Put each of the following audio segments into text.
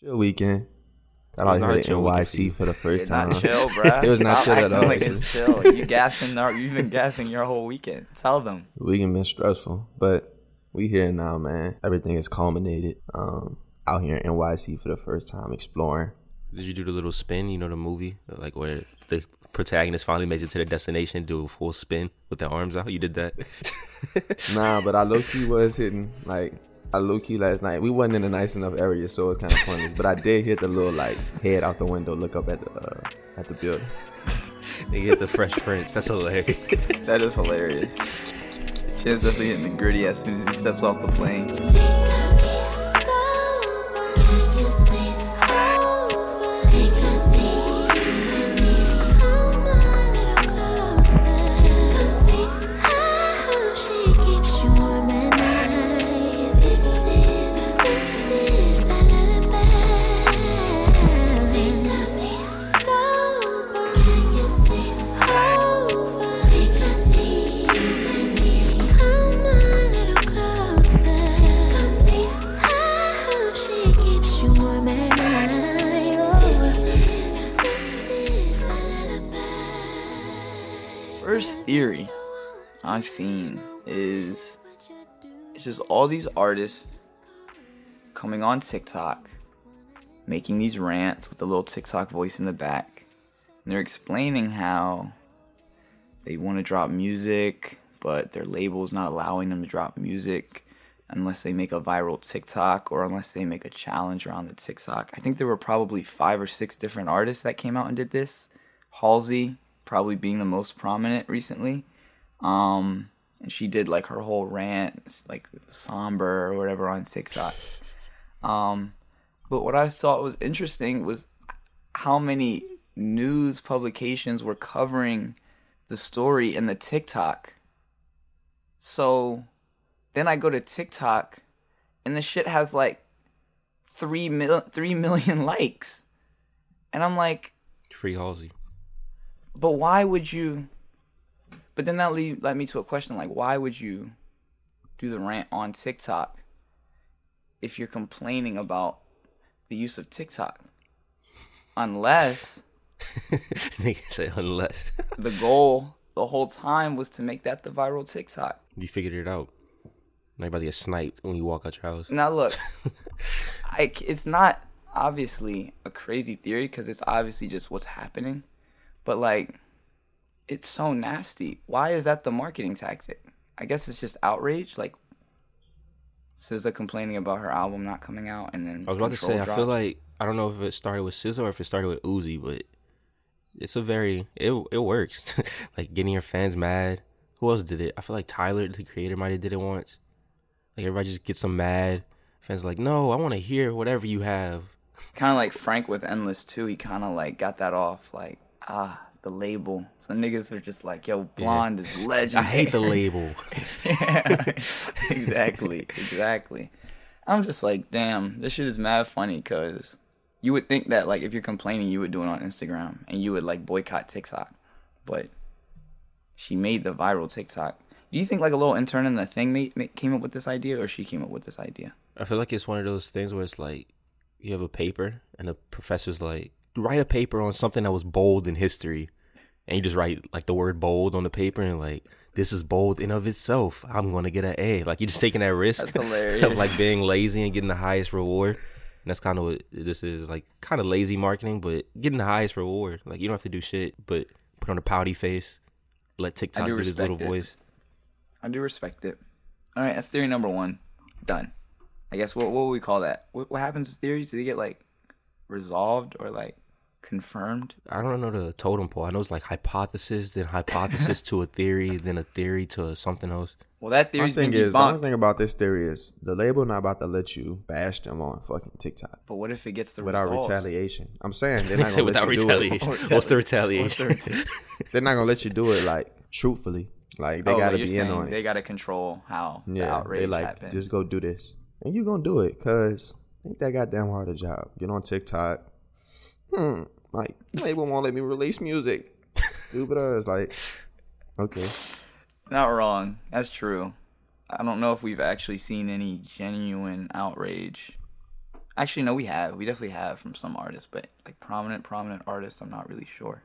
Chill weekend. Got was out not here a in chill for NYC for the first It's time. not chill, bruh. It was not chill at all. Like It's it's chill. You gassing? Our, you've been gassing your whole weekend. Tell them. The weekend been stressful, but we here now, man. Everything is culminated. Um, out here in NYC for the first time, exploring. Did you do the little spin? You know the movie, like where the protagonist finally makes it to the destination, do a full spin with their arms out. You did that. Nah, but I low key was hitting like I low key last night. We wasn't in a nice enough area, so it was kind of pointless. but I did hit the little like head out the window, look up at the uh, at the building. they get the Fresh Prince. That's hilarious. That is hilarious. Shit's definitely hitting the gritty as soon as he steps off the plane. Theory I've seen is it's just all these artists coming on TikTok, making these rants with a little TikTok voice in the back. And they're explaining how they want to drop music, but their label's not allowing them to drop music unless they make a viral TikTok or unless they make a challenge around the TikTok. I think there were probably five or six different artists that came out and did this. Halsey probably being the most prominent recently. Um, and she did like her whole rant, like somber or whatever on TikTok. Um, but what I thought was interesting was how many news publications were covering the story in the TikTok. So then I go to TikTok and the shit has like three mil- three million likes. And I'm like, Free Halsey. But why would you but then that lead, led me to a question like why would you do the rant on tiktok if you're complaining about the use of tiktok unless they say unless the goal the whole time was to make that the viral tiktok you figured it out. You're about to get sniped when you walk out your house. now look I, it's not obviously a crazy theory because it's obviously just what's happening but like it's so nasty why is that the marketing tactic i guess it's just outrage like SZA complaining about her album not coming out and then I was about to say, I feel like I don't know if it started with SZA or if it started with Uzi, but it's a very it it works. like getting your fans mad. Who else did it? I feel like Tyler, the creator, might have did it once. Like everybody just gets them mad. Fans are like, no, I want to hear whatever you have. kind of like frank with endless too he kind of like got that off like ah the label so niggas are just like yo blonde is legend I hate the label. yeah, exactly, exactly. I'm just like, damn, this shit is mad funny because you would think that like if you're complaining, you would do it on Instagram and you would like boycott TikTok, but she made the viral TikTok. Do you think like a little intern in the thing made, made, came up with this idea, or she came up with this idea? I feel like it's one of those things where it's like you have a paper and the professor's like, write a paper on something that was bold in history. And you just write like the word bold on the paper and like, this is bold in of itself. I'm gonna get an A. Like you're just taking that risk That's of like being lazy and getting the highest reward. And that's kind of what this is like kind of lazy marketing, but getting the highest reward. Like you don't have to do shit, but put on a pouty face, let TikTok do do his little it. voice. I do respect it. All right, that's theory number one. Done. I guess what what would we call that? What what happens to theories? Do they get like resolved or like confirmed? I don't know the totem pole. I know it's like hypothesis, then hypothesis to a theory, then a theory to something else. Well, that My theory's been thing is, the only thing about this theory is the label not about to let you bash them on fucking TikTok But what if it gets the without results? retaliation. I'm saying they're not gonna without let you retaliation. do it. What's the retaliation? They're not gonna let you do it like truthfully. Like they oh, gotta be in saying on they got to control how the Yeah, outrage they like happens. just go do this, and you gonna do it because ain't that goddamn hard a job. Get on TikTok. Hmm. Like label won't let me release music. Stupid ass. Like okay. Not wrong. That's true. I don't know if we've actually seen any genuine outrage Actually, no, we have. We definitely have from some artists, but like prominent, prominent artists, I'm not really sure.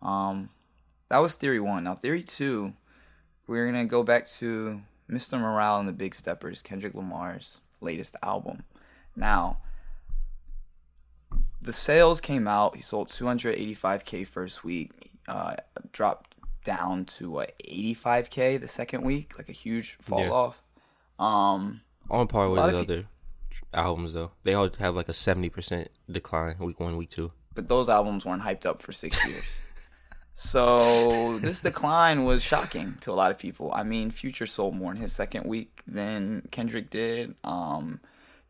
Um, that was theory one. Now theory two, we're gonna go back to Mr. Morale and the Big Steppers, Kendrick Lamar's latest album. Now, the sales came out. He sold 285k first week. Uh, dropped down to what 85k the second week, like a huge fall Yeah. off. Um, On par with the of pe- other albums though. They all have like a seventy percent decline week one, week two. but those albums weren't hyped up for six years. so this decline was shocking to a lot of people. I mean, Future sold more in his second week than Kendrick did. Um,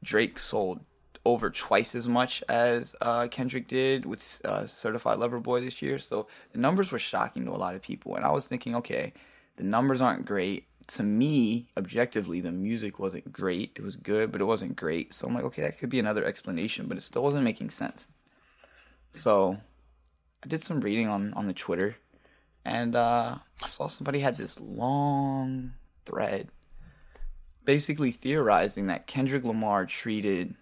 Drake sold over twice as much as uh, Kendrick did with uh, Certified Lover Boy this year. So the numbers were shocking to a lot of people. And I was thinking, okay, the numbers aren't great. To me, objectively, the music wasn't great. It was good, but it wasn't great. So I'm like, okay, that could be another explanation, but it still wasn't making sense. So I did some reading on, on the Twitter and uh, I saw somebody had this long thread basically theorizing that Kendrick Lamar treated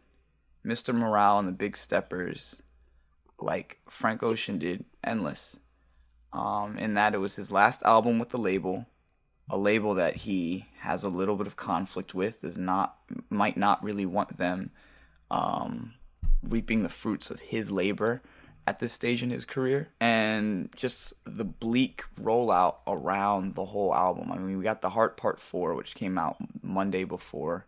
Mr. Morale and the Big Steppers like Frank Ocean did Endless. Um, in that it was his last album with the label, a label that he has a little bit of conflict with, is not might not really want them um, reaping the fruits of his labor at this stage in his career and just the bleak rollout around the whole album. I mean, we got the Heart Part 4 which came out Monday before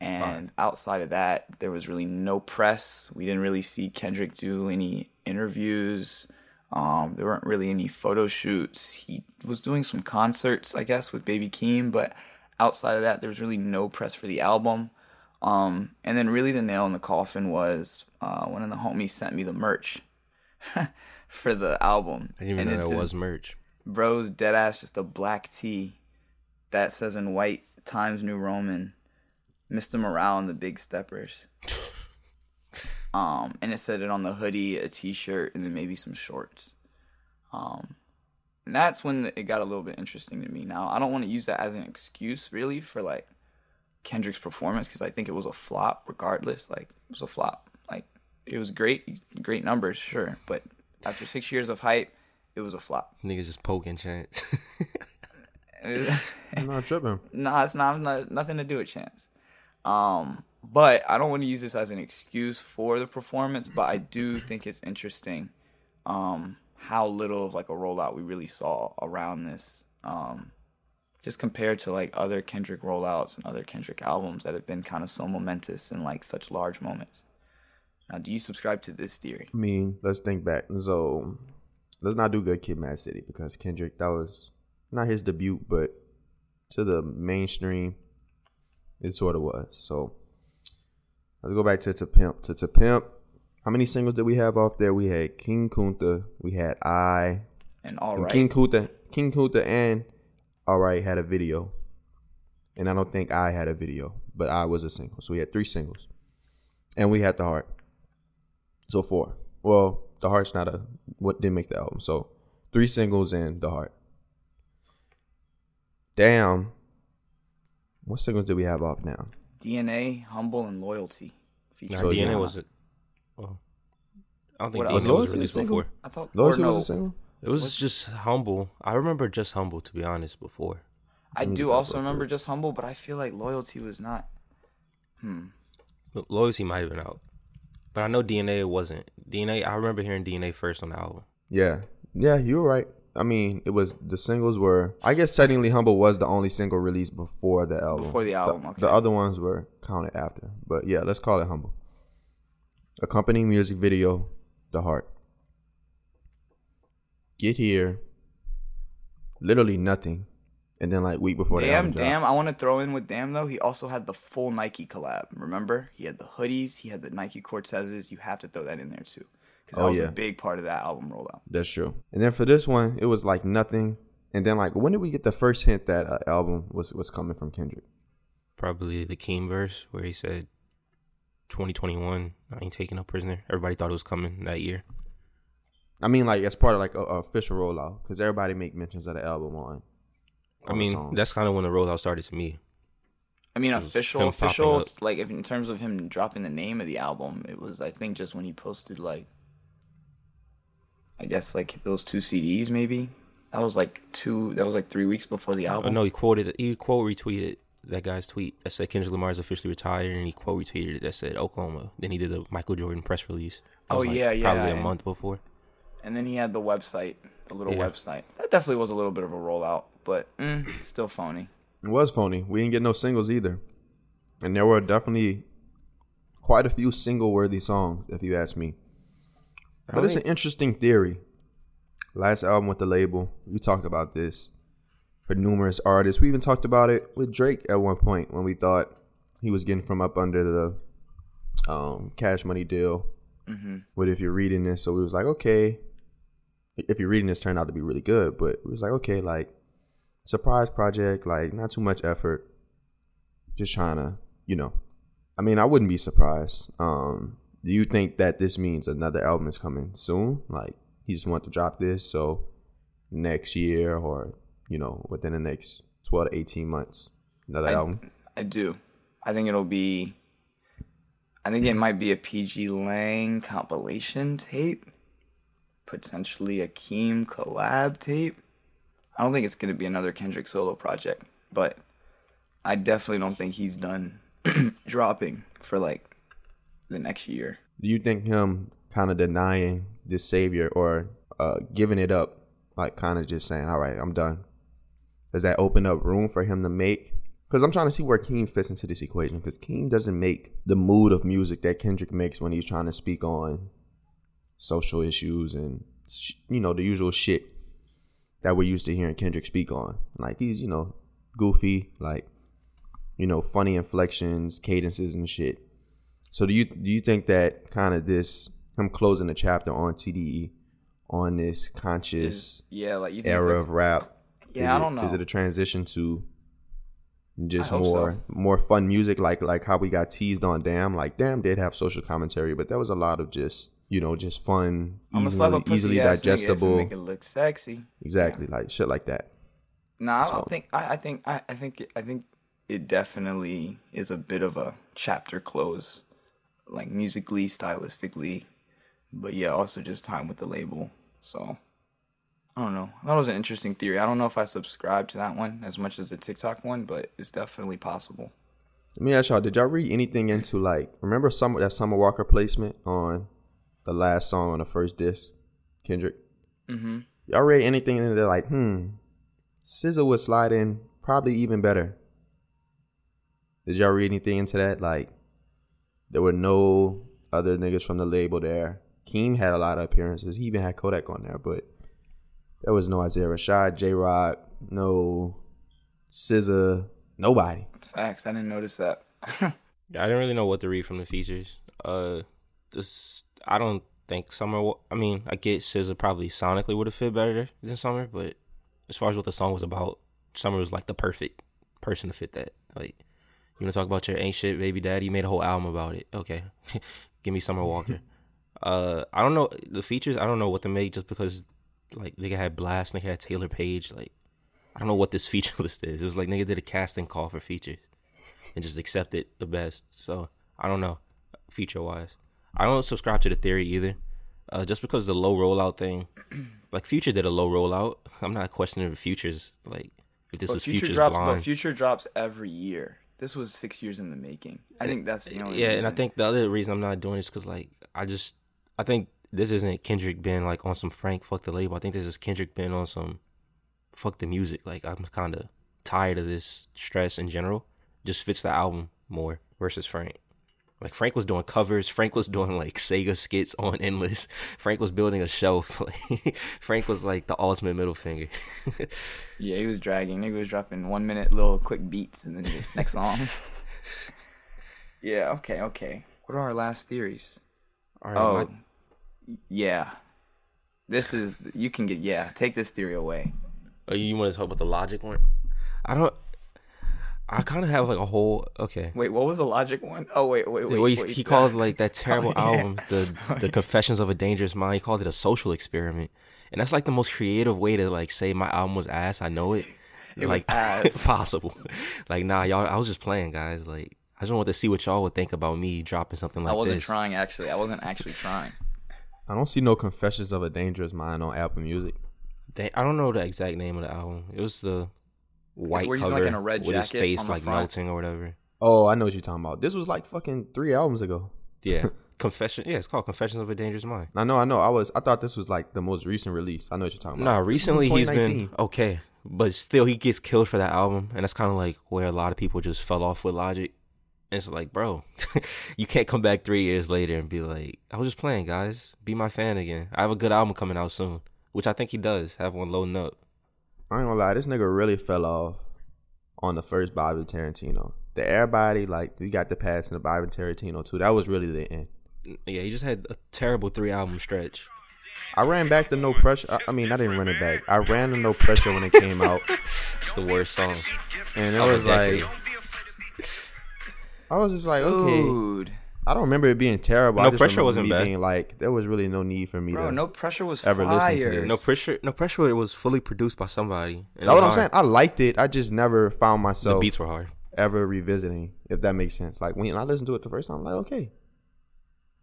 and outside of that there was really no press. We didn't really see Kendrick do any interviews. Um, there weren't really any photo shoots. He was doing some concerts, I guess, with Baby Keem, but outside of that, there was really no press for the album. Um, and then really the nail in the coffin was uh, one of the homies sent me the merch for the album. I didn't even And know just- was merch. Bro's dead ass just a black tee that says in white Times New Roman, Mr. Morale and the Big Steppers. um, and it said it on the hoodie, a t-shirt, and then maybe some shorts. Um, and that's when it got a little bit interesting to me. Now I don't want to use that as an excuse really for like Kendrick's performance because I think it was a flop regardless. Like it was a flop. Like it was great, great numbers, sure, but after six years of hype, it was a flop. Niggas just poking chance. I'm not tripping. nah, it's not, not nothing to do with chance. Um, but I don't want to use this as an excuse for the performance, but I do think it's interesting um, how little of like a rollout we really saw around this. Um, just compared to like other Kendrick rollouts and other Kendrick albums that have been kind of so momentous and like such large moments. Now, do you subscribe to this theory? I mean, let's think back. So let's not do Good Kid, Mad City because Kendrick that was not his debut, but to the mainstream, it sort of was. So let's go back to To Pimp. To To Pimp. How many singles did we have off there? We had King Kunta, we had I, And all and right, King Kunta, King Kunta, and All Right had a video, and I don't think I had a video, but I was a single. So we had three singles, and we had the heart. So four. Well, the heart's not a what didn't make the album. So three singles and the heart. Damn. What singles did we have off now? DNA, Humble, and Loyalty. nah, Featuring So, DNA wasn't. Well, I don't think What DNA else? was Loyalty released a single? before. I thought Loyalty no, was a single. It was just humble. I remember just humble to be honest before. I do also remember just humble, but I feel like loyalty was not. Hmm. Loyalty might have been out, but I know DNA wasn't. DNA. I remember hearing DNA first on the album. Yeah. Yeah, you were right. I mean, it was the singles were. I guess technically, "Humble" was the only single released before the album. Before the album, okay. The other ones were counted after, but yeah, let's call it "Humble." Accompanying music video, "The Heart." Get here. Literally nothing, and then like week before the Damn, dropped. damn. I want to throw in with damn though. He also had the full Nike collab. Remember, he had the hoodies. He had the Nike Cortezes. You have to throw that in there too, because that Oh, was yeah. a big part of that album rollout. That's true. And then for this one, it was like nothing. And then like, when did we get the first hint that uh, album was was coming from Kendrick? Probably the Keem verse where he said, "2021, I ain't taking no prisoner." Everybody thought it was coming that year. I mean, like as part of like a, a official rollout, because everybody make mentions of the album on. I mean, songs. that's kind of when the rollout started to me. I mean, official, official. it's Like if in terms of him dropping the name of the album, it was I think just when he posted like, I guess like those two CDs maybe. That was like two. That was like three weeks before the Oh, album. no, he quoted he quote retweeted that guy's tweet that said Kendrick Lamar is officially retired, and he quote retweeted it that said Oklahoma. Then he did a Michael Jordan press release. That Oh, was, like, yeah, yeah, probably a month before. And then he had the website, the little Yeah. website. That definitely was a little bit of a rollout, but mm, still phony. It was phony. We didn't get no singles either. And there were definitely quite a few single worthy songs, if you ask me. But it's an interesting theory. Last album with the label, we talked about this for numerous artists. We even talked about it with Drake at one point when we thought he was getting from up under the um, Cash Money deal. But if you're reading this, so we was like, okay, if you're reading this, turned out to be really good. But it was like, okay, like surprise project, like not too much effort, just trying to, you know. I mean, I wouldn't be surprised. Um, do you think that this means another album is coming soon? Like he just want to drop this, so next year or you know within the next twelve to eighteen months, another I, album. I do. I think it'll be. I think it might be a PG Lang compilation tape, potentially a Keem collab tape. I don't think it's gonna be another Kendrick solo project, but I definitely don't think he's done dropping for like the next year. Do you think him kind of denying this savior or uh, giving it up, like kind of just saying, "All right, I'm done"? Does that open up room for him to make? Because I'm trying to see where Keem fits into this equation. Because Keem doesn't make the mood of music that Kendrick makes when he's trying to speak on social issues and you know the usual shit that we're used to hearing Kendrick speak on. Like he's you know goofy, like you know funny inflections, cadences, and shit. So do you do you think that kind of this him closing the chapter on TDE on this conscious yeah, like you think era like- of rap? Yeah, I it- don't know. Is it a transition to just more so. more fun music like like how we got teased on Damn? Like Damn did have social commentary, but there was a lot of just you know just fun, I'm gonna slap a easily, easily ass nigga if it digestible. make it look sexy. Exactly, like shit like that. No, I So- don't think. I, I think. I, I think. I think it definitely is a bit of a chapter close, like musically, stylistically, but yeah, also just time with the label. So I don't know. I thought it was an interesting theory. I don't know if I subscribe to that one as much as the TikTok one, but it's definitely possible. Let me ask y'all: Did y'all read anything into like remember some that Summer Walker placement on the last song on the first disc, Kendrick? Mm-hmm. Y'all read anything in there like, hmm, SZA would slide in probably even better. Did y'all read anything into that? Like, there were no other niggas from the label there. Keem had a lot of appearances. He even had Kodak on there, but there was no Isaiah Rashad, Jay Rock, no SZA, nobody. It's facts. I didn't notice that. Yeah, I didn't really know what to read from the features. Uh, this I don't think Summer. I mean, I get SZA probably sonically would have fit better than Summer, but as far as what the song was about, Summer was like the perfect person to fit that. Like, you want to talk about your ain't shit baby daddy? You made a whole album about it. Okay, give me Summer Walker. uh, I don't know the features. I don't know what to make just because like nigga had Blxst, nigga had Taylour Paige. Like, I don't know what this feature list is. It was like nigga did a casting call for features and just accepted the best. So I don't know, feature wise. I don't subscribe to the theory either. Uh, just because the low rollout thing, like Future did a low rollout. I'm not questioning if Future's like if this But is future Future's drops, blind. but future drops every year. This was six years in the making. I think that's the only. yeah, and I think the other reason I'm not doing it is because like I just I think this isn't Kendrick been like on some Frank fuck the label. I think this is Kendrick been on some fuck the music. Like I'm kind of tired of this stress in general. Just fits the album more versus Frank. Like Frank was doing covers. Frank was doing like Sega skits on Endless. Frank was building a shelf. Frank was like the ultimate middle finger. Yeah, he was dragging. Nigga was dropping one minute little quick beats and then this next song. yeah, okay, okay. What are our last theories? All right, Oh, my- yeah. This is you can get yeah. Take this theory away. oh, you want to talk about the logic one? I don't. I kind of have like a whole okay. Wait, what was the logic one? Oh wait, wait, The wait. he, wait. he called like that terrible Oh, yeah. album, the oh, the Confessions of a Dangerous Mind. He called it a social experiment, and that's like the most creative way to like say my album was ass. I know it, It was like ass. possible. like nah, y'all. I was just playing, guys. Like I just wanted to see what y'all would think about me dropping something like that. I wasn't this. trying actually. I wasn't actually trying. I don't see no Confessions of a Dangerous Mind on Apple Music. They, I don't know the exact name of the album. It was the white where he's, cover like, in a red with his jacket face on the like front. melting or whatever. Oh, I know what you're talking about. This was like fucking three albums ago. Yeah, confession. Yeah, it's called Confessions of a Dangerous Mind. I know, I know. I was, I thought this was like the most recent release. I know what you're talking about. Nah, recently he's been 2019. okay, but still he gets killed for that album, and that's kind of like where a lot of people just fell off with Logic. And it's like, bro, you can't come back three years later and be like, I was just playing, guys. Be my fan again. I have a good album coming out soon, which I think he does have one loading up. I ain't gonna lie, this nigga really fell off on the first Bobby Tarantino. The everybody like we got the pass in the Bobby Tarantino too. That was really the end. Mm, yeah, he just had a terrible three album stretch. I ran back to No Pressure. I, I mean, I didn't run it back. I ran to No Pressure when it came out, It's the worst song. and it was like. I was just like, okay. Dude, I don't remember it being terrible. No I just Pressure wasn't me bad. Being like, there was really no need for me bro, to. no pressure was ever listen to this. no pressure. No pressure. It was fully produced by somebody. and That's what was I'm saying. I liked it. I just never found myself. The myself beats were hard. ever revisiting. If that makes sense. Like when I listened to it the first time, I'm like, okay,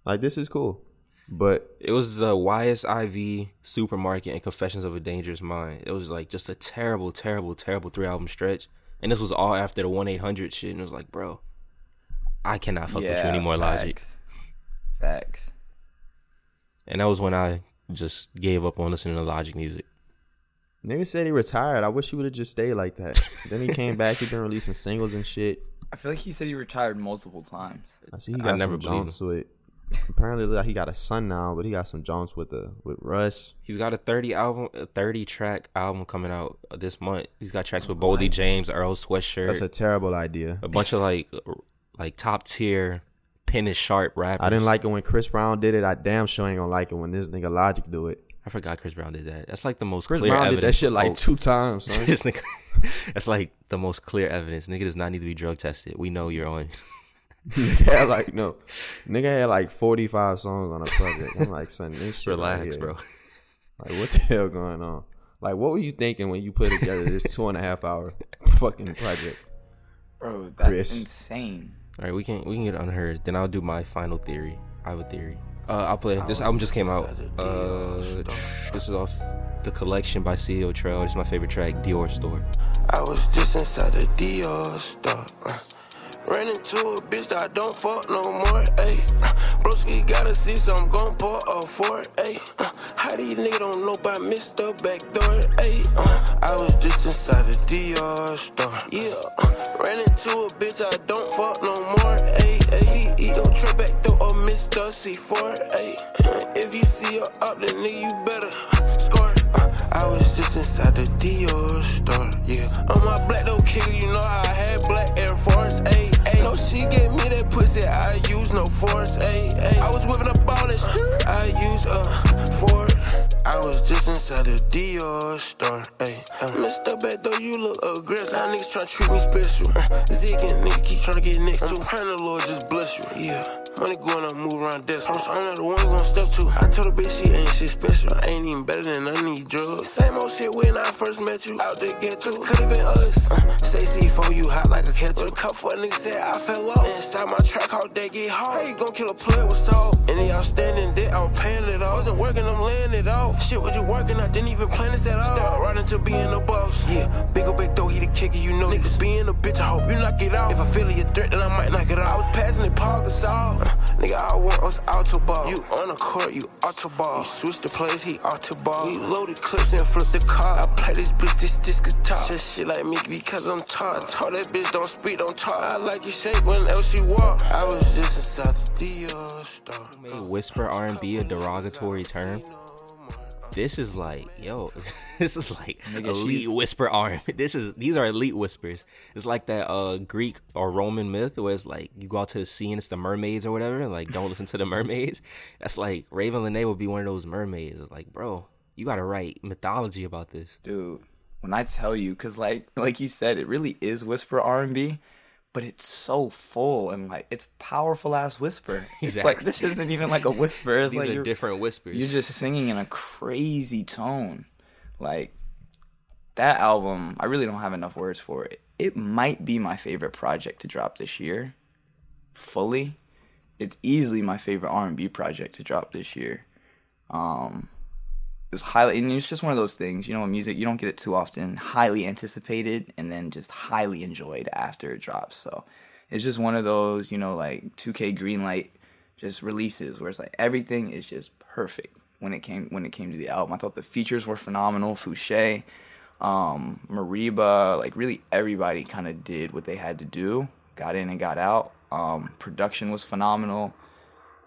like this is cool. But It was the YSIV Supermarket and Confessions of a Dangerous Mind. It was like just a terrible, terrible, terrible three album stretch. And this was all after the 1 800 shit. And it was like, bro, I cannot fuck with you anymore, Logic. facts. Facts. And that was when I just gave up on listening to Logic music. nigga said he retired. I wish he would have just stayed like that. then he came back. He been releasing singles and shit. I feel like he said he retired multiple times. I see he I got never some believed Jones with. Apparently, like, he got a son now, but he got some Jones with the with Russ. He's got a 30 album, a 30 track album coming out this month. He's got tracks oh, with Boldy James, Earl Sweatshirt, That's a terrible idea. a bunch of like, like top tier, pin is sharp rappers. I didn't like it when Chris Brown did it. I damn sure ain't gonna like it when this nigga Logic do it. I forgot Chris Brown did that. That's like the most Chris clear Brown did evidence. that shit like coke. two times. Son. this nigga, that's like the most clear evidence. Nigga does not need to be drug tested. We know you're on. nigga had like no, nigga had like forty five songs on a project. I'm like, son, this shit right Relax, here. bro. Like, what the hell going on? Like, what were you thinking when you put together this two and a half hour fucking project? Bro, that's Chris. insane. All right, we can we can get unheard. Then I'll do my final theory. I have a theory. Uh, I'll play. This album just came out. Uh, this is off the collection by CEO Trayle. Is my favorite track, Dior Store. I was just inside the Dior store. Uh, ran into a bitch that I don't fuck no more. Ayy, broski gotta see, so I'm gon' pour a four. Ayy, how these niggas don't know about Mr. Backdoor? Ayy, I was just inside the Dior store. Yeah, ran into a bitch I don't fuck no more. Ayy, ayy, CEO trap back door or Mr. C4. Ayy, if you see her up, then nigga you better score. Uh, I was just inside the Dior store, yeah. On my black though kicker, you know I had black Air Force, ayy, ayy. No, she gave me that pussy, I use no force, ayy, ayy. I was whipping up all this, I use a Ford. I was just inside the Dior store, ayy. Uh, Mr. Bad though, you look aggressive. Now niggas tryna treat me special. Uh, zigging, nigga keep tryna get next to. Praying the Lord just bless you, yeah. Money going up, move around desk. I'm, I'm not the one you gon' step to. I told her bitch she ain't shit special. I ain't even better than I need drugs. Same old shit when I first met you. Out there get to. Could've been us. Uh, say C4, you hot like a kettle. With a cup for a nigga said I fell off. Inside my track all day get hard. How you gon' kill a player with salt? Any outstanding debt, I'm paying it off. Wasn't working, I'm laying it off. Shit, was you working? I didn't even plan this at all. Start running to being a boss. Yeah, big ol' big though, he the kicker, you know. Niggas being a bitch, I hope you knock it out. If I feel a threat, then I might knock it out. I was passing it, Paul Gasol. Nigga, I want us out to ball. You on the court, you out to ball. You switch the plays, he out to ball. We loaded clips and flip the car. I play this bitch, this disc guitar. Just shit like me because I'm. I told that bitch don't speak, don't talk. I like you shake when else she walk. I was just inside the Dior store. Whisper R&B a derogatory term. This is like, yo, this is like Nigga, elite she's- whisper R&B. This is these are elite whispers. It's like that uh Greek or Roman myth where it's like you go out to the sea and it's the mermaids or whatever, and like don't listen to the mermaids. That's like Ravyn Lenae would be one of those mermaids. Like, bro, you gotta write mythology about this. dude when i tell you because like like you said it really is whisper r&b but it's so full and like it's powerful ass whisper it's like this isn't even like a whisper it's These like are different whispers. you're just singing in a crazy tone like that album, I really don't have enough words for it. It might be my favorite project to drop this year. Fully, it's easily my favorite R&B project to drop this year. Um, was highly, and it's just one of those things, you know, in music you don't get it too often. Highly anticipated and then just highly enjoyed after it drops. So it's just one of those, you know, like 2K Greenlight just releases where it's like everything is just perfect when it came when it came to the album. I thought the features were phenomenal. Fousheé, um, Mereba, like really everybody kind of did what they had to do, got in and got out. Um, production was phenomenal.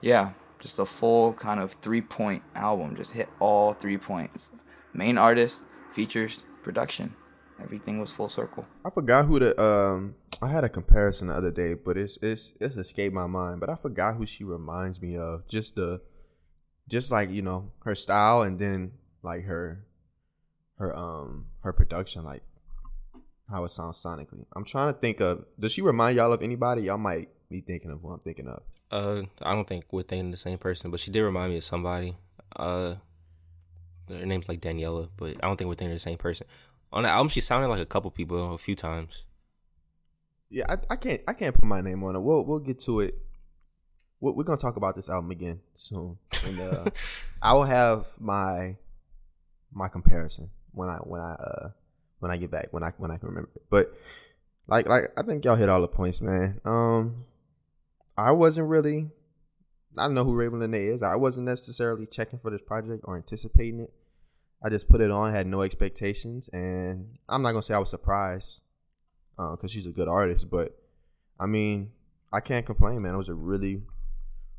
Yeah, just a full kind of three point album. Just hit all three points. Main artist, features, production. Everything was full circle. I forgot who the um I had a comparison the other day, but it's it's it's escaped my mind. But I forgot who she reminds me of. Just the just like, you know, her style and then like her her um her production, like how it sounds sonically. I'm trying to think of does she remind y'all of anybody? Y'all might be thinking of who I'm thinking of. Uh, I don't think we're thinking the same person, but she did remind me of somebody. Uh, her name's like Daniela, but I don't think we're thinking the same person. On the album, she sounded like a couple people a few times. Yeah, I, I can't I can't put my name on it. We'll we'll get to it. We're, we're gonna talk about this album again soon, and uh, I will have my my comparison when I when I uh when I get back when I when I can remember it. But like like I think y'all hit all the points, man. Um, I wasn't really. I don't know who Ravyn Lenae is. I wasn't necessarily checking for this project or anticipating it. I just put it on, had no expectations, and I'm not gonna say I was surprised because uh, she's a good artist, but I mean, I can't complain, man. It was a really,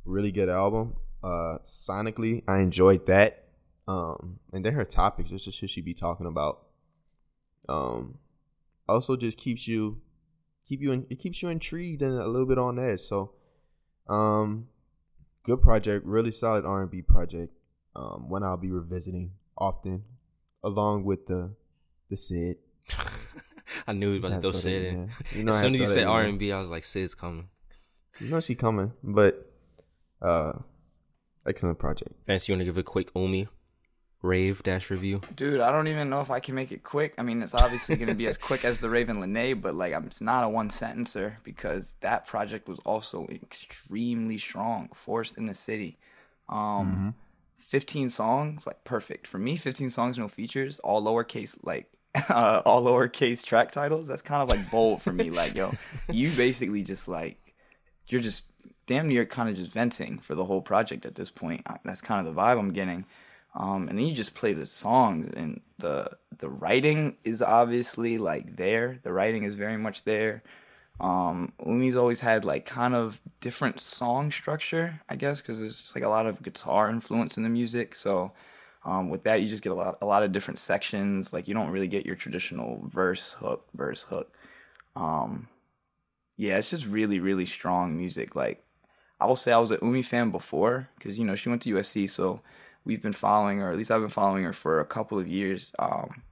really good album. Uh, sonically, I enjoyed that. Um, and then her topics, it's just shit she be talking about. Um, also just keeps you, keep you in, it keeps you intrigued and a little bit on edge. So, um, good project, really solid R and B project. Um, one I'll be revisiting often, along with the the Sid. I knew he was about to throw Sid to throw that in. in. You know as soon as you said R and B, I was like, Sid's coming. You know she coming, but uh, excellent project. Vance, you want to give a quick Umi rave dash review? Dude, I don't even know if I can make it quick. I mean, it's obviously going to be as quick as the Ravyn Lenae, but like, I'm, it's not a one sentencer because that project was also extremely strong. Forest in the City. Um, 15 songs, like perfect. For me, 15 songs, no features, all lowercase, like, uh, all lowercase track titles. That's kind of like bold for me. Like, yo, you basically just like, you're just damn near kind of just venting for the whole project at this point. That's kind of the vibe I'm getting. Um, and then you just play the songs, and the the writing is obviously like there. The writing is very much there. Um, Umi's always had like kind of different song structure, I guess, because there's just like a lot of guitar influence in the music. So um, with that, you just get a lot a lot of different sections. Like you don't really get your traditional verse hook verse hook. Um, yeah, it's just really really strong music. Like I will say I was an Umi fan before because you know she went to USC, so we've been following her. At least I've been following her for a couple of years. Um,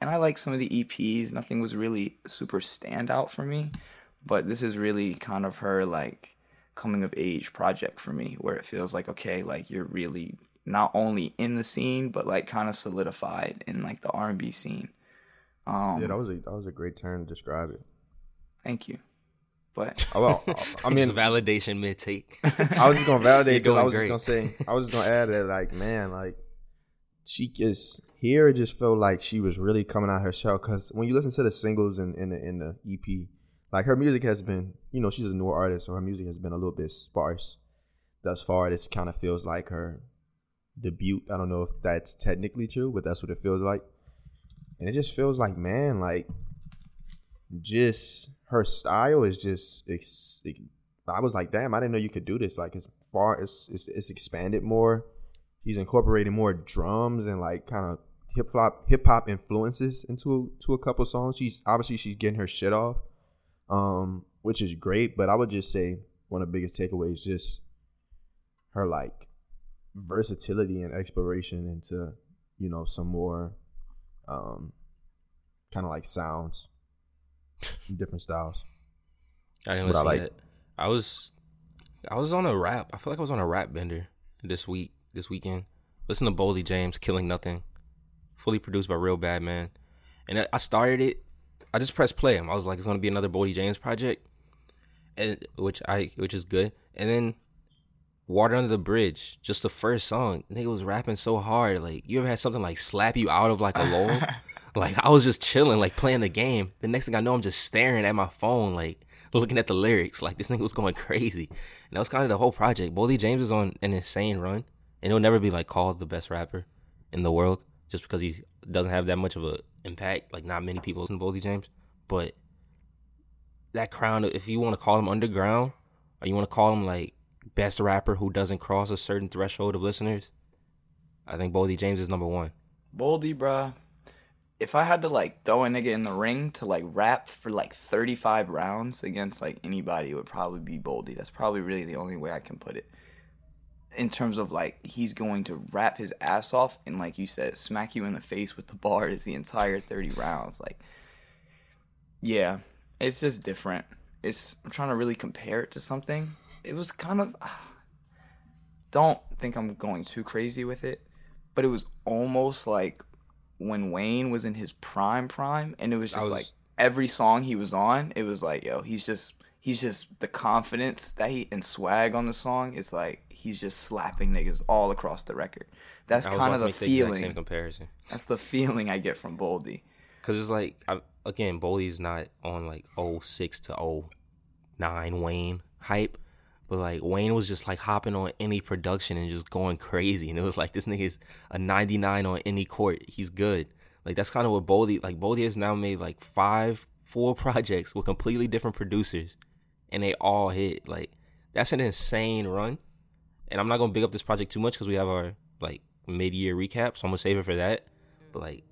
and I like some of the EPs. Nothing was really super standout for me, but this is really kind of her like coming of age project for me, where it feels like okay, like you're really not only in the scene, but like kind of solidified in like the R and B scene. Um, Yeah, that was a that was a great term to describe it. thank you, but Oh, well, I mean, Just validation mid take. I was just gonna validate because I was great. just gonna say I was just gonna add that like man like she just here it just felt like she was really coming out her shell because when you listen to the singles in in the, in the EP like her music has been you know she's a newer artist so her music has been a little bit sparse thus far this kind of feels like her debut I don't know if that's technically true but that's what it feels like and it just feels like man like just her style is just ex- I was like, damn, I didn't know you could do this. Like as far as it's, it's expanded more. He's incorporating more drums and like kind of hip hop hip hop influences into to a couple songs. She's obviously she's getting her shit off, um, which is great. But I would just say one of the biggest takeaways just her like versatility and exploration into you know some more um kind of like sounds, different styles. I didn't What I listen like. I was, I was on a rap. I feel like I was on a rap bender this week, this weekend. Listen to Boldy James, "Killing Nothing," fully produced by Real Bad Man, and I- I started it. I just pressed play. I was like, it's gonna be another Boldy James project, and which I which is good. And then Water Under the Bridge, just the first song, nigga was rapping so hard. Like you ever had something like slap you out of like a lull? Like I was just chilling, like playing the game. The next thing I know, I'm just staring at my phone, like looking at the lyrics. Like this nigga was going crazy. And that was kind of the whole project. Boldy James is on an insane run, and he'll never be like called the best rapper in the world just because he doesn't have that much of a impact. Like not many people listen to Boldy James, but that crown, if you want to call him underground, or you want to call him like best rapper who doesn't cross a certain threshold of listeners, I think Boldy James is number one. Boldy, bruh. If I had to like throw a nigga in the ring to like rap for like 35 rounds against like anybody, it would probably be Boldy. That's probably really the only way I can put it. In terms of like he's going to rap his ass off and like you said, smack you in the face with the bars the entire 30 rounds. Like, yeah, it's just different. It's I'm trying to really compare it to something. It was kind of ah, don't think I'm going too crazy with it, but it was almost like when Wayne was in his prime prime and it was just was- like every song he was on, it was like, yo, he's just he's just the confidence that he and swag on the song is like he's just slapping niggas all across the record. That's kind of the feeling. same comparison. That's the feeling I get from Boldy. Cause it's like I, again, Boldy's not on like 06 to 09 Wayne hype, but like Wayne was just like hopping on any production and just going crazy, and it was like this nigga's a 99 on any court. He's good. Like that's kind of what Boldy like. Boldy has now made like five four projects with completely different producers, and they all hit. Like that's an insane run. And I'm not gonna big up this project too much because we have our like mid year recap, so I'm gonna save it for that. But like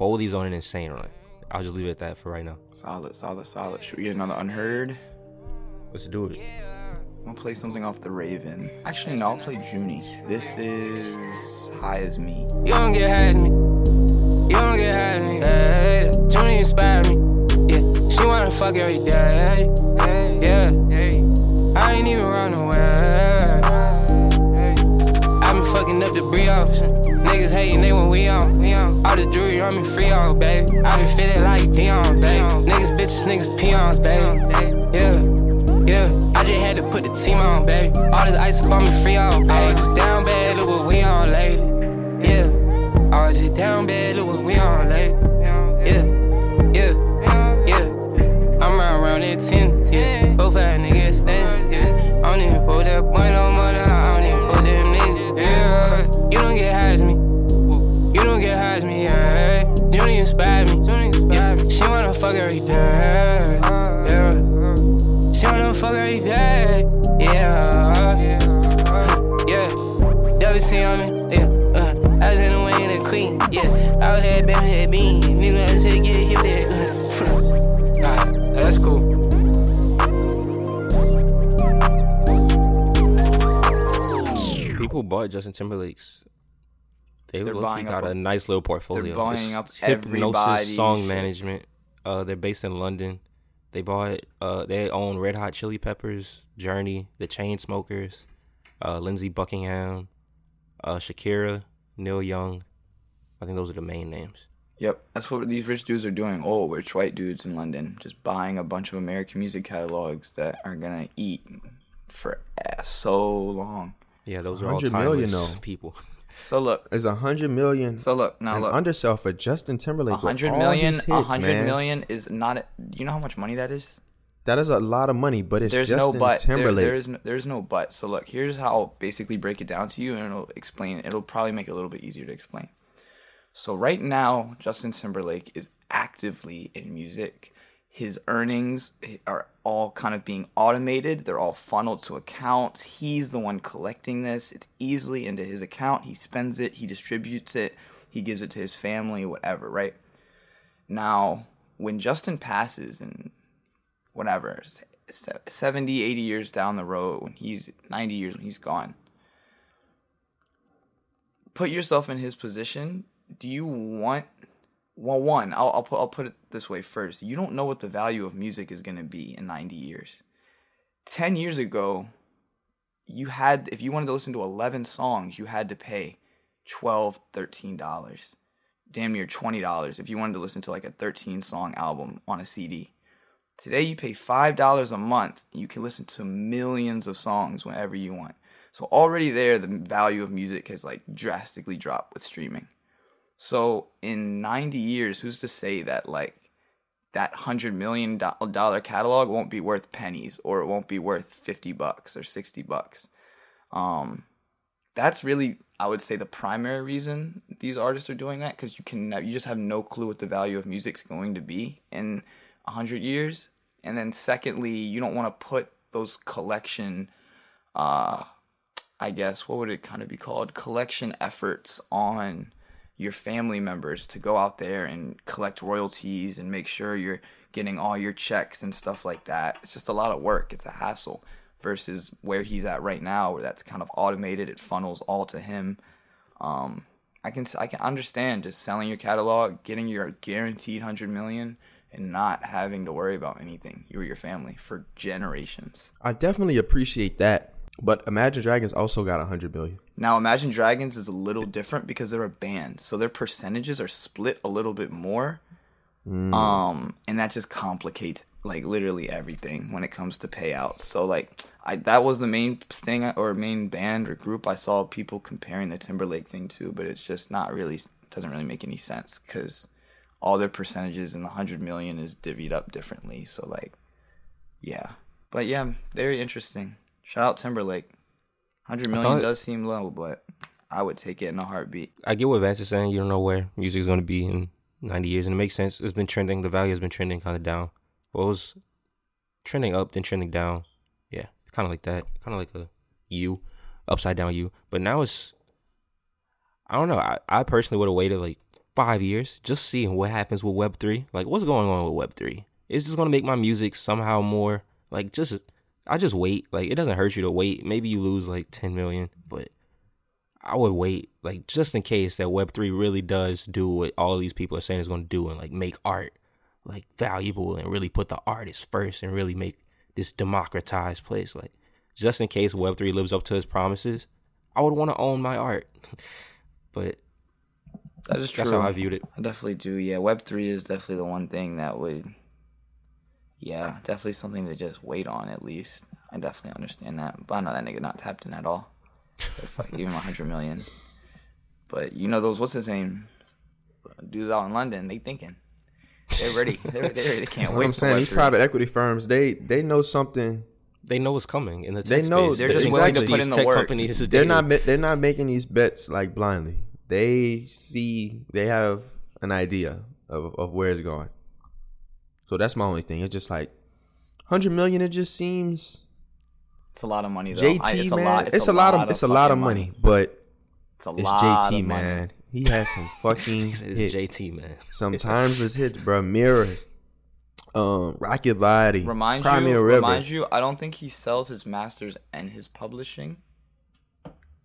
Boldy's on an insane run. I'll just leave it at that for right now. Solid, solid, solid. Should we get another unheard? Let's do it. I'm gonna play something off the Raven. Actually, no, I'll play Junie. This is High as Me. You don't get high as me. You don't get high as me. Hey, Junie inspired me. Yeah, she wanna fuck every day. Hey, Yeah, I ain't even run away. I been fucking up the brioche. Niggas hating, they when we on. We on. All the jewelry on me free on, baby. I been feeling like Dion, baby. Niggas bitches, niggas peons, baby. Yeah. Yeah, I just had to put the team on, baby. All this ice up on me free on, baby. Just down bad, look what we on lately. Yeah, I was just down bad, look what we on lately. Yeah, yeah, yeah. I'm round around that 10, yeah. Four, five niggas stand, yeah. I don't even pull that boy no more. I don't even pull them niggas, yeah. You don't get high as me. You don't get high as me, yeah. Junie inspired me. Yeah. She wanna fuck every day. WC on me. Yeah. Uh, I was in the way of the queen. Yeah. I was head been head bean. Nigga, I was here get hit back. Nah, that's cool. People bought Justin Timberlake's. They They're low-key buying got up- a nice little portfolio. they're buying It's up Hipgnosis everybody's Song shit. Management. Uh, they're based in London. They bought. Uh, they own Red Hot Chili Peppers, Journey, The Chainsmokers, uh, Lindsey Buckingham, uh, Shakira, Neil Young. I think those are the main names. Yep, that's what these rich dudes are doing. Oh, rich white dudes in London just buying a bunch of American music catalogs that are gonna eat for so long. Yeah, those are all 100 million, timeless though. people. So look, It's a hundred million. so look now look. undersell for Justin Timberlake. A with hundred all million, his a hits, hundred man. million is not. You know how much money that is? That is a lot of money, but it's There's Justin no but. There, Timberlake. there is no, there's no but. So look, here's how I'll basically break it down to you, and it'll explain. It'll probably make it a little bit easier to explain. So right now, Justin Timberlake is actively in music. His earnings are all kind of being automated. They're all funneled to accounts. He's the one collecting this. It's easily into his account. He spends it. He distributes it. He gives it to his family, whatever. Right now, when Justin passes and whatever, se- se- 70, 80 years down the road, when he's 90 years, when he's gone, put yourself in his position. Do you want, well, one, I'll, I'll, put, I'll put it this way first. You don't know what the value of music is going to be in 90 years. 10 years ago, you had, if you wanted to listen to 11 songs, you had to pay 12 $13. damn near twenty dollars if you wanted to listen to like a thirteen song album on a CD. Today, you pay $5 a month. You can listen to millions of songs whenever you want. So, already there, the value of music has like drastically dropped with streaming. So, in 90 years, who's to say that like that $100 million catalog won't be worth pennies or it won't be worth 50 bucks or 60 bucks? Um, that's really i would say the primary reason these artists are doing that because you can you just have no clue what the value of music's going to be and 100 years. And then secondly you don't want to put those collection uh i guess what would it kind of be called? Collection efforts on your family members to go out there and collect royalties and make sure you're getting all your checks and stuff like that. It's just a lot of work. It's a hassle versus where he's at right now where that's kind of automated. It funnels all to him. Um i can i can understand just selling your catalog getting your guaranteed 100 million million and not having to worry about anything you or your family for generations. I definitely appreciate that. But Imagine Dragons also got a hundred billion. Now, Imagine Dragons is a little different because they're a band, so their percentages are split a little bit more. Mm. Um, and that just complicates like literally everything when it comes to payouts. So like, I that was the main thing or main band or group I saw people comparing the Timberlake thing to, but it's just not really doesn't really make any sense because all their percentages in the hundred million is divvied up differently. So like, yeah, but yeah, very interesting. Shout out Timberlake. Hundred million does seem low, but I would take it in a heartbeat. I get what Vance is saying. You don't know where music is going to be in 90 years, and it makes sense. It's been trending. The value has been trending kind of down. Well, it was trending up, then trending down. Yeah, kind of like that. Kind of like a U, upside down U. But now it's, I don't know. I, I personally would have waited like five years just seeing what happens with Web three. Like, what's going on with Web three? Is this going to make my music somehow more like just I just wait. Like it doesn't hurt you to wait. Maybe you lose like 10 million, but I would wait like just in case that web3 really does do what all these people are saying is going to do and like make art like valuable and really put the artist first and really make this democratized place like just in case web3 lives up to its promises, I would want to own my art. but that is true. That's how I viewed it. I definitely do. Yeah, Web3 is definitely the one thing that would yeah, definitely something to just wait on at least. I definitely understand that. But I know that nigga not tapped in at all. If I give him a hundred million. But you know those what's his name? Dudes out in London, they thinking. They're ready. They're, they're, they can't wait. I'm saying these private equity firms, they they know something. They know what's coming in the they know space. they're just exactly. willing to put in the work. Companies they're not they're not making these bets like blindly. They see they have an idea of of where it's going. So that's my only thing. It's just like hundred million. It just seems it's a lot of money. Though. JT I, it's man, a lot, it's, it's a, lot, of it's a lot of money, money, but it's a lot JT man. Money. He has some fucking hits. JT man. Sometimes it's hits, bro. Mirror, um, Rock Your Body, remind you, remind you. I don't think he sells his masters and his publishing,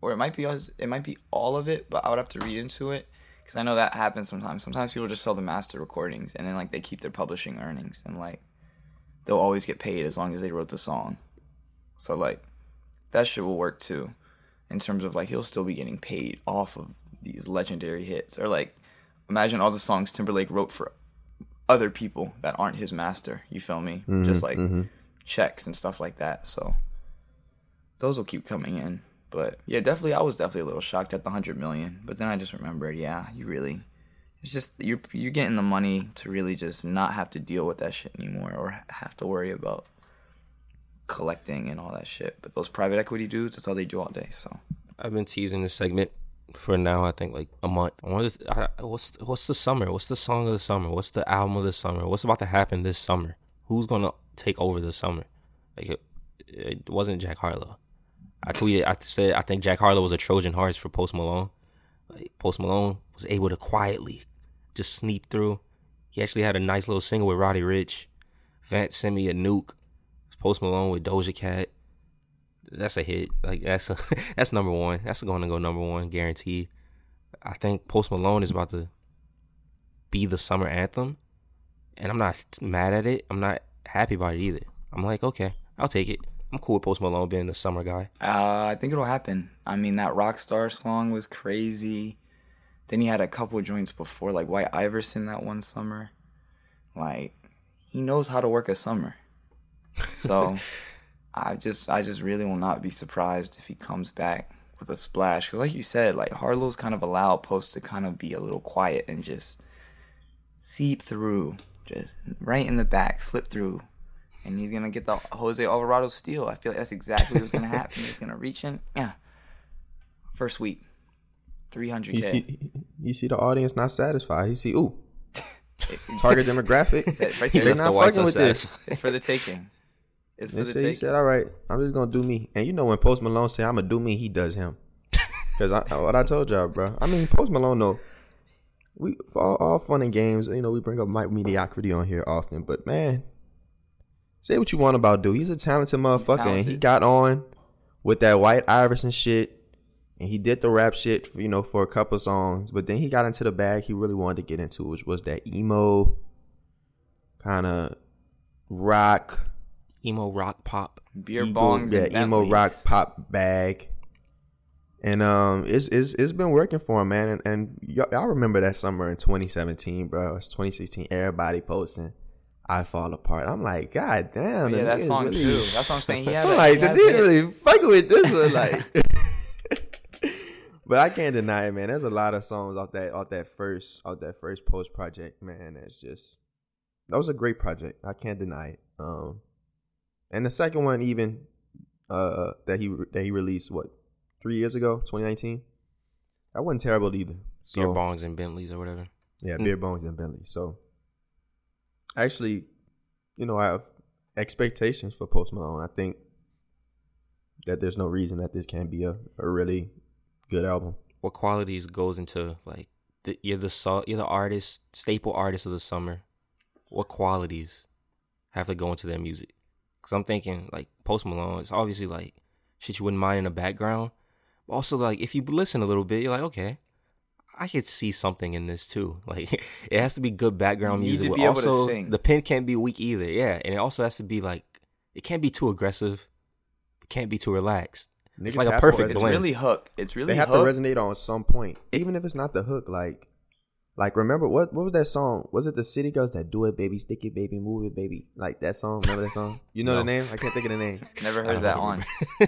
or it might be it might be all of it. But I would have to read into it because I know that happens sometimes. Sometimes people just sell the master recordings and then like they keep their publishing earnings and like they'll always get paid as long as they wrote the song. So like that shit will work too, in terms of like he'll still be getting paid off of these legendary hits or like imagine all the songs Timberlake wrote for other people that aren't his master. You feel me? Mm-hmm, just like mm-hmm. checks and stuff like that. So those will keep coming in. But yeah, definitely, I was definitely a little shocked at the hundred million. But then I just remembered, yeah, you really, it's just you're you're getting the money to really just not have to deal with that shit anymore or have to worry about collecting and all that shit. But those private equity dudes, that's all they do all day. So I've been teasing this segment for now. I think like a month. To, I, what's what's the summer? What's the song of the summer? What's the album of the summer? What's about to happen this summer? Who's gonna take over the summer? Like it, it wasn't Jack Harlow. I tweeted, I said, I think Jack Harlow was a Trojan horse for Post Malone. Like Post Malone was able to quietly just sneak through. He actually had a nice little single with Roddy Ricch. Vance sent me a nuke. Post Malone with Doja Cat. That's a hit. Like that's a, that's number one. That's going to go number one, guaranteed. I think Post Malone is about to be the summer anthem, and I'm not mad at it. I'm not happy about it either. I'm like, okay, I'll take it. I'm cool with Post Malone being the summer guy. Uh, I think it'll happen. I mean, that Rockstar song was crazy. Then he had a couple joints before, like White Iverson that one summer. Like he knows how to work a summer. So I just I just really will not be surprised if he comes back with a splash. Because like you said, like Harlow's kind of allowed Post to kind of be a little quiet and just seep through, just right in the back, slip through. And he's gonna get the Jose Alvarado steal. I feel like that's exactly what's gonna happen. He's gonna reach in, yeah. First week, three hundred k. you see the audience not satisfied. You see, ooh, target demographic. right They there. not the fucking with this. It's for the taking. It's for He the said, he said, "All right, I'm just gonna do me." And you know when Post Malone say, "I'm gonna do me," he does him. Because I, what I told y'all, bro. I mean, Post Malone, though. We for all, all fun and games, you know, we bring up Mike mediocrity on here often, but man, say what you want about dude. He's a talented motherfucker, and he got on with that White Iverson shit, and he did the rap shit, for, you know, for a couple songs. But then he got into the bag he really wanted to get into, which was that emo kind of rock Emo rock pop. Beer ego- bongs yeah, emo Bentleys. rock pop bag. And um, it's it's it's been working for him, man. And, and y'all, y'all remember that summer in 2017, bro? It's 2016. Everybody posting, "I fall apart." I'm like, God damn, Yeah, that song really- too. That's what I'm saying. He has I'm a- like, he the hits. really fucking with this one, like. but I can't deny it, man. There's a lot of songs off that off that first off that first post project, man. It's just that was a great project. I can't deny it. Um, and the second one, even uh, that he that he released what three years ago, 2019, that wasn't terrible either. So, Beer bongs and Bentleys or whatever. yeah, Mm. beer bongs and Bentley. So, actually, you know, I have expectations for Post Malone. I think that there's no reason that this can't be a, a really good album. What qualities goes into like the, you're the you're the artist staple artist of the summer. What qualities have to go into their music? Because I'm thinking like Post Malone. It's obviously like shit you wouldn't mind in the background. But also like if you listen a little bit, you're like okay. I could see something in this too. Like it has to be good background You need music. to but be able to also, sing. The pen can't be weak either. Yeah, and it also has to be like it can't be too aggressive. It can't be too relaxed. It's like a perfect resonate. It's really hook. It's really They have hook. to resonate on some point, even if it's not the hook. Like, like remember what what was that song? Was it the City Girls that do it, baby, stick it, baby, move it, baby? Like that song. Remember that song? You know No. the name? I can't think of the name. Never heard don't that remember. on.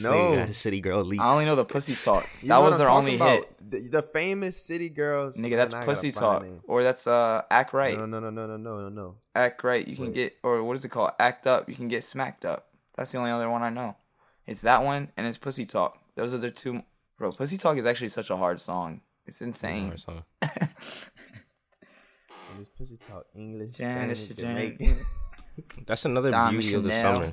No. nigga City Girl leaks. I only know the pussy talk. You that know was their only about? hit. The, the famous City Girls. Nigga, that's Man, pussy talk. Or that's uh act right. No, no, no, no, no, no, no, no. Act right. You can Wait. get or what is it called? Act up. You can get smacked up. That's the only other one I know. It's that one and it's pussy talk. Those are the two. Bro, pussy talk is actually such a hard song. It's insane. And this pussy talk English, Spanish. Jamaican. That's another Dom beauty of the summer.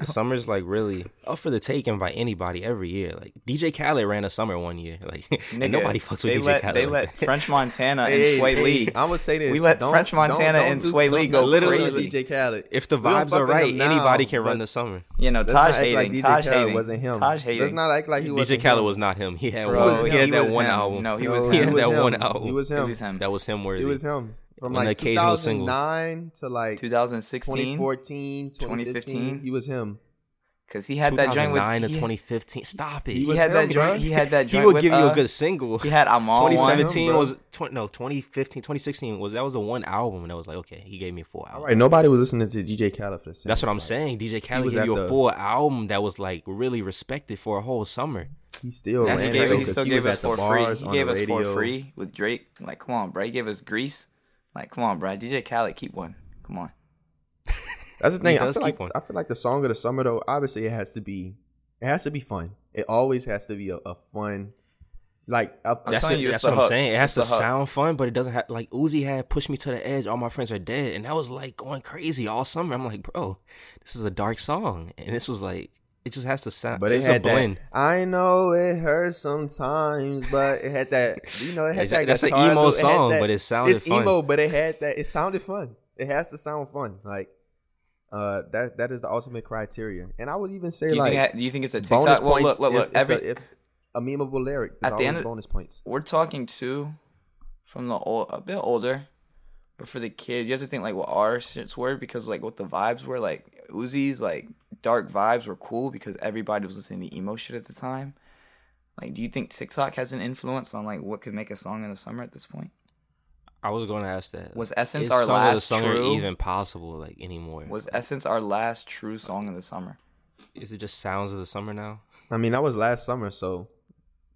the summer's like really up for the taking by anybody every year. Like DJ Khaled ran a summer one year. Like Nigga, nobody fucks with they DJ let, Khaled. They let. French Montana and Hey, Swae hey, Lee. I would say this. We let Don't- French don't- Montana don't and do- Swae don't Lee go literally crazy. DJ Khaled. if the vibes are right, him now, anybody can run the summer. You know, let's Taj hating. like DJ Taj Khaled hating. wasn't him. Taj hating. Let's not act like he wasn't DJ Khaled was not him. He had one. He, he had that was one him. album. No, he was he him. had that one album. He was him. was him. That was him worthy. It was him. From And the like occasional singles. 2009 to like 2016. 2014, 2015, 2015. he was him. Because he had that joint with 2009 to he, 2015. Stop it. he was had that joint. He had that He joint. would with, give you uh, a good single. He had I'm on one. 2017 bro. was 20, no 2015 2016 was that was the one album and I was like okay he gave me a full album. All right, nobody was listening to DJ Khaled for the That's what I'm like, saying. DJ Khaled gave you a the- full album that was like really respected for a whole summer. He still That's ran gave it it. He still he gave us for free. He on gave the us for free with Drake. Like, come on, bro. He gave us Greece. Like, come on, bro. DJ Khaled, keep one. Come on. That's the thing. I feel like one. I feel like the song of the summer though. Obviously, it has to be. It has to be fun. It always has to be a, a fun. Like a, I'm That's, telling the- you, that's the what I'm saying. It has It's to sound fun, but it doesn't have like Uzi had pushed me to the edge. All my friends are dead, and that was like going crazy all summer. I'm like, bro, this is a dark song, and this was like it just has to sound. but it it's had a blend. that. I know it hurts sometimes, but it had that. You know, it had that. that's an guitar emo loop, it song, that- but it sounded fun. It's fun. emo, but it had that. It sounded fun. It has to sound fun. Like, uh, that that is the ultimate criteria. And I would even say Do you, like think, do you think it's a bonus TikTok? Well, points. look, look, if- look. if, Every if a memeable lyric is At the end of- bonus points. we're talking too from the old, a bit older, but for the kids, you have to think like what our shits were because like what the vibes were like Uzi's like dark vibes were cool because everybody was listening to emo shit at the time. Like, do you think TikTok has an influence on like what could make a song in the summer at this point? I was going to ask that. Was Essence Is our Song last of the summer true? even possible like anymore? Was Essence our last true song of the summer? Is it just sounds of the summer now? I mean, that was last summer, so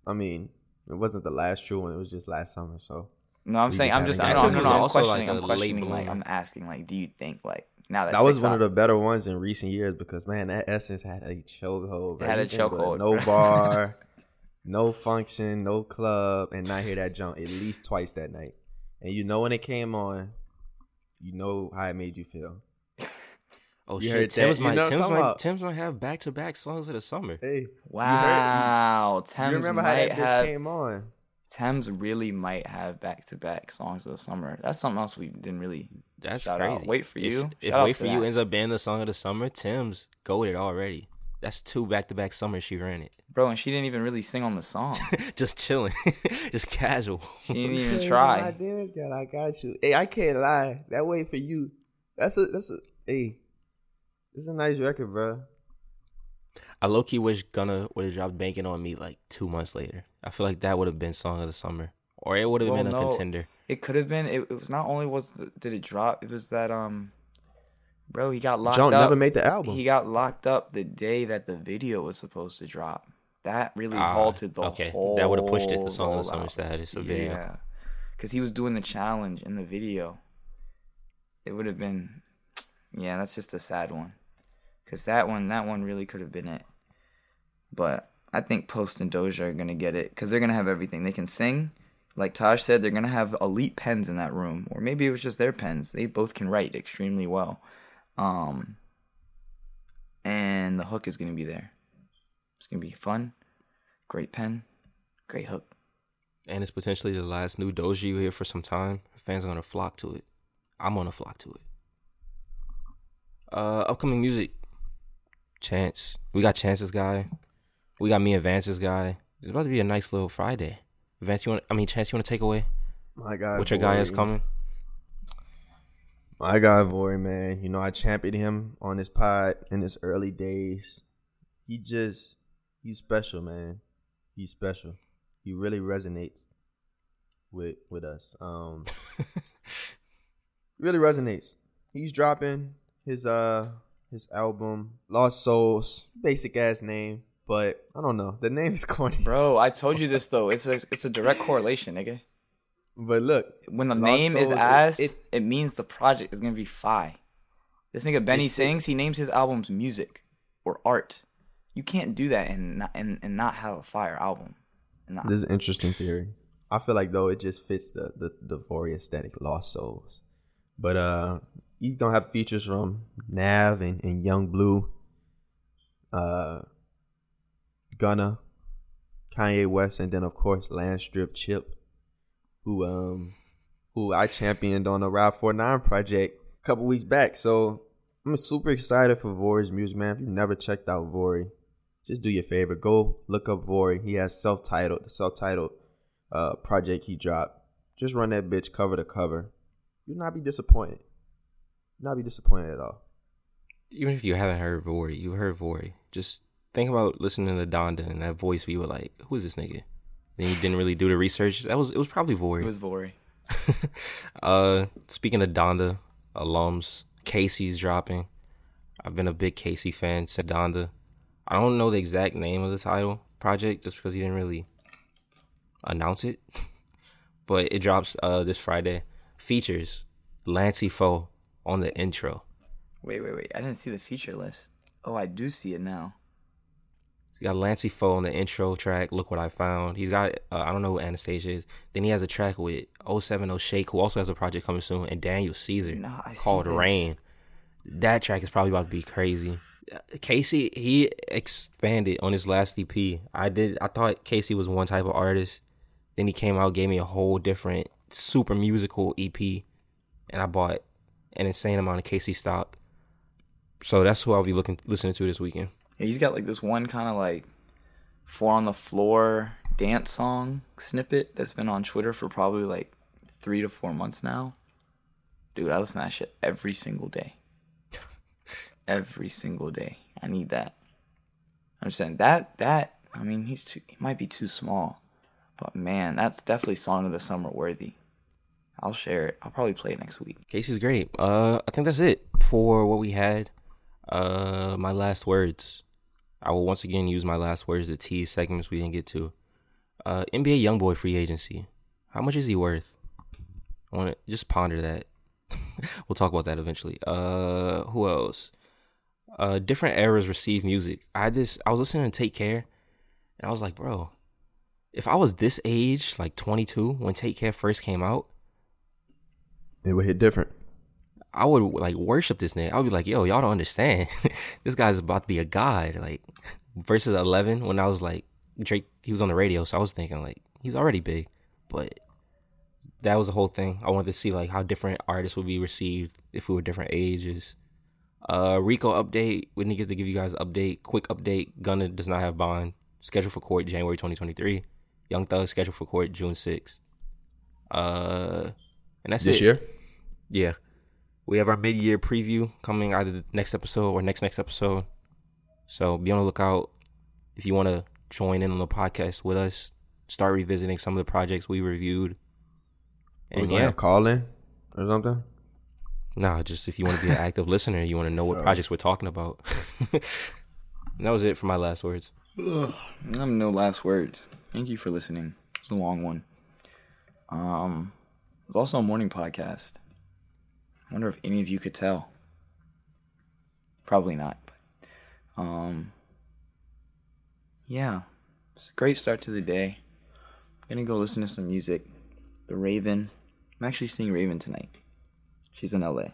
I mean, it wasn't the last true one. It was just last summer, so No, I'm We saying just I'm just haven't no, gotten no, to no. I'm Also, like, questioning. a I'm questioning. Like. I'm asking. Like, do you think like now that that was one of the better ones in recent years because man, that Essence had a chokehold. Had a chokehold, No bar, no function, no club, and not hear that jump at least twice that night. And you know when it came on, you know how it made you feel. Oh You shit! heard that? Tems You might know Tems might? Tems might have back to back songs of the summer. Hey, Wow, you, Tems remember how that have came on? Tems really might have back to back songs of the summer. That's something else we didn't really. That's Shout crazy. out. Wait for You. If, Shout out Wait to for You ends up being the song of the summer, Tems goaded already. That's two back to back summers she ran it. Bro, and she didn't even really sing on the song. just chilling, just casual. She didn't even Hey, try. my damage, girl, I got you. Hey, I can't lie. That way for you. That's a that's a hey. It's a nice record, bro. I low key wish Gunna would have dropped "Banking on Me" like two months later. I feel like that would have been song of the summer, or it would have Well, been a no. contender. It could have been. It, it was not only was the, did it drop. It was that um, bro, he got locked Junk up. never made the album. He got locked up the day that the video was supposed to drop. That really Ah, halted the whole okay. whole. That would've pushed it to song of the summer rollout. status of video. Yeah, because he was doing the challenge in the video. It would have been, yeah. That's just a sad one, because that one, that one really could have been it. But I think Post and Doja are gonna get it because they're gonna have everything. They can sing, like Taj said. They're gonna have elite pens in that room, or maybe it was just their pens. They both can write extremely well. Um, and the hook is gonna be there. It's gonna be fun. Great pen, great hook. And it's potentially the last new Doja you hear for some time. Fans are gonna flock to it. I'm gonna flock to it. Uh, upcoming music. Chance. We got Chance's guy. We got me and Vance's guy. It's about to be a nice little Friday. Vance, you want? I mean, Chance, you want to take away My guy, what your guy is coming? My guy, Vory, man. You know, I championed him on his pod in his early days. He just, he's special, man. He's special. He really resonates with with us. Um, really resonates. He's dropping his uh his album Lost Souls, basic ass name, but I don't know. The name is corny. Bro, I told you this though. It's a it's a direct correlation, nigga. But look, When the name is ass, it, it- means the project is gonna be fi. This nigga Benny sings. He names his albums music or art. You can't do that and not and, and not have a fire album. Not- This is an interesting theory. I feel like though it just fits the the, the Vory aesthetic, Lost Souls. But uh he's gonna have features from Nav and, and Yung Bleu, uh Gunna, Kanye West, and then of course Landstrip Chip, who um who I championed on the Ride 49 project a couple weeks back. So I'm super excited for Vory's music, man. If you never checked out Vory, just do your favor. Go look up Vory. He has self-titled, the self-titled uh, project he dropped. Just run that bitch cover to cover. You'll not be disappointed. Not be disappointed at all. Even if you haven't heard Vory, you heard Vory. Just think about listening to Donda and that voice. We were like, "Who is this nigga?" Then you didn't really do the research. That was it was probably Vory. it was Vory. uh, speaking of Donda alums, KayCyy's dropping. I've been a big KayCyy fan since Donda. I don't know the exact name of the title project just because he didn't really announce it, but it drops uh this Friday. Features Lancey Foux on the intro. Wait, wait, wait. I didn't see the feature list. Oh, I do see it now. He got Lancey Foux on the intro track. Look what I found. He's got uh, I don't know who Anastasia is. Then he has a track with 070 Shake, who also has a project coming soon, and Daniel Caesar Nah, called. Rain. That track is probably about to be crazy. Uh, KayCyy he expanded on his last EP. I did I thought KayCyy was one type of artist. Then he came out gave me a whole different super musical EP, and I bought an insane amount of KayCyy stock. So that's who I'll be looking listening to this weekend. Yeah, he's got like this one kind of like four on the floor dance song snippet that's been on Twitter for probably like three to four months now. Dude, I listen to that shit every single day. Every single day. I need that. I'm saying that that I mean, he's too. He might be too small, but man, that's definitely song of the summer worthy. I'll share it. I'll probably play it next week. KayCyy's great. Uh, I think that's it for what we had. Uh, my last words. I will once again use my last words to tease segments we didn't get to. Uh, NBA YoungBoy free agency. How much is he worth? I want to just ponder that. we'll talk about that eventually. Uh, who else? Uh, different eras receive music. I had this. I was listening to Take Care, and I was like, bro, if I was this age, like 22, when Take Care first came out, It would hit different. I would like worship this nigga. I would be like, yo, y'all don't understand. this guy's about to be a god. Like versus eleven when I was like Drake he was on the radio, so I was thinking like he's already big. But that was the whole thing. I wanted to see like how different artists would be received if we were different ages. Uh Rico update. We didn't get to give you guys an update. Quick update. Gunna does not have bond. Scheduled for court January twenty twenty three. Young Thug scheduled for court June sixth. Uh and that's This it. year? Yeah. We have our mid year preview coming either the next episode or next next episode. So be on the lookout if you want to join in on the podcast with us. Start revisiting some of the projects we reviewed. we And gonna yeah, have call in or something? nah, just if you want to be an active listener, you want to know what projects we're talking about. that was it for my last words. I have no last words. Thank you for listening. It's a long one. Um, it's also a morning podcast. I wonder if any of you could tell. Probably not. But, um, yeah, it's a great start to the day. I'm gonna go listen to some music. The Ravyn. I'm actually seeing Ravyn tonight. She's in LA.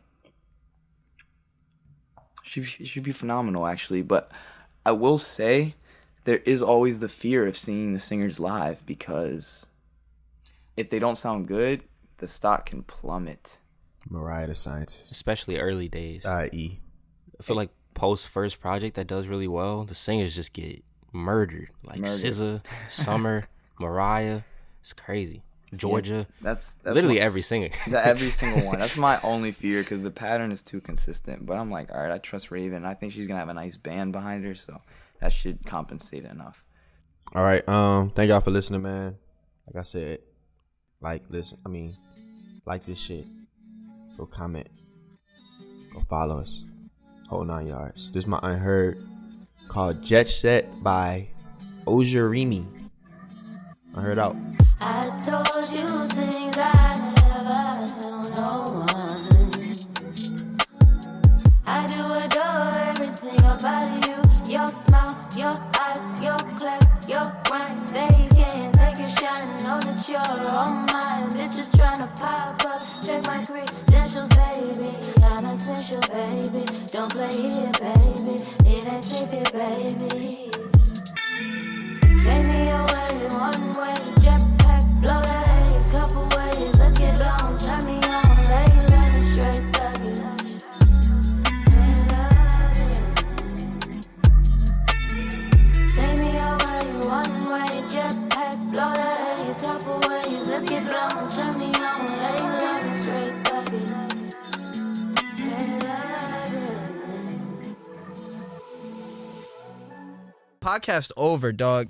She should be phenomenal actually, but I will say there is always the fear of seeing the singers live because if they don't sound good, the stock can plummet. Mariah the Scientist. Especially early days. I.E. I feel like post first project that does really well, the singers just get murdered. Like Murdered. SZA, Summer, Mariah. It's crazy. Georgia. That's, that's Literally my- every singer. that every single one. That's my only fear because the pattern is too consistent. But I'm like, all right, I trust Ravyn. I think she's gonna have a nice band behind her, so that should compensate enough. All right. Um. Thank y'all for listening, man. Like I said, like listen. I mean, like this shit. Go comment. Go follow us. Whole nine yards. This is my unheard called Jet Set by Ojurimi. Unheard out. I told you things I never told no one. I do adore everything about you. Your smile, your eyes, your class, your grind. They and know that you're on mine. Bitches tryna pop up, check my credentials, baby. I'm essential, baby. Don't play here, baby. It ain't safe here, baby. Take me away one way, jetpack, blow the Podcast over, dog.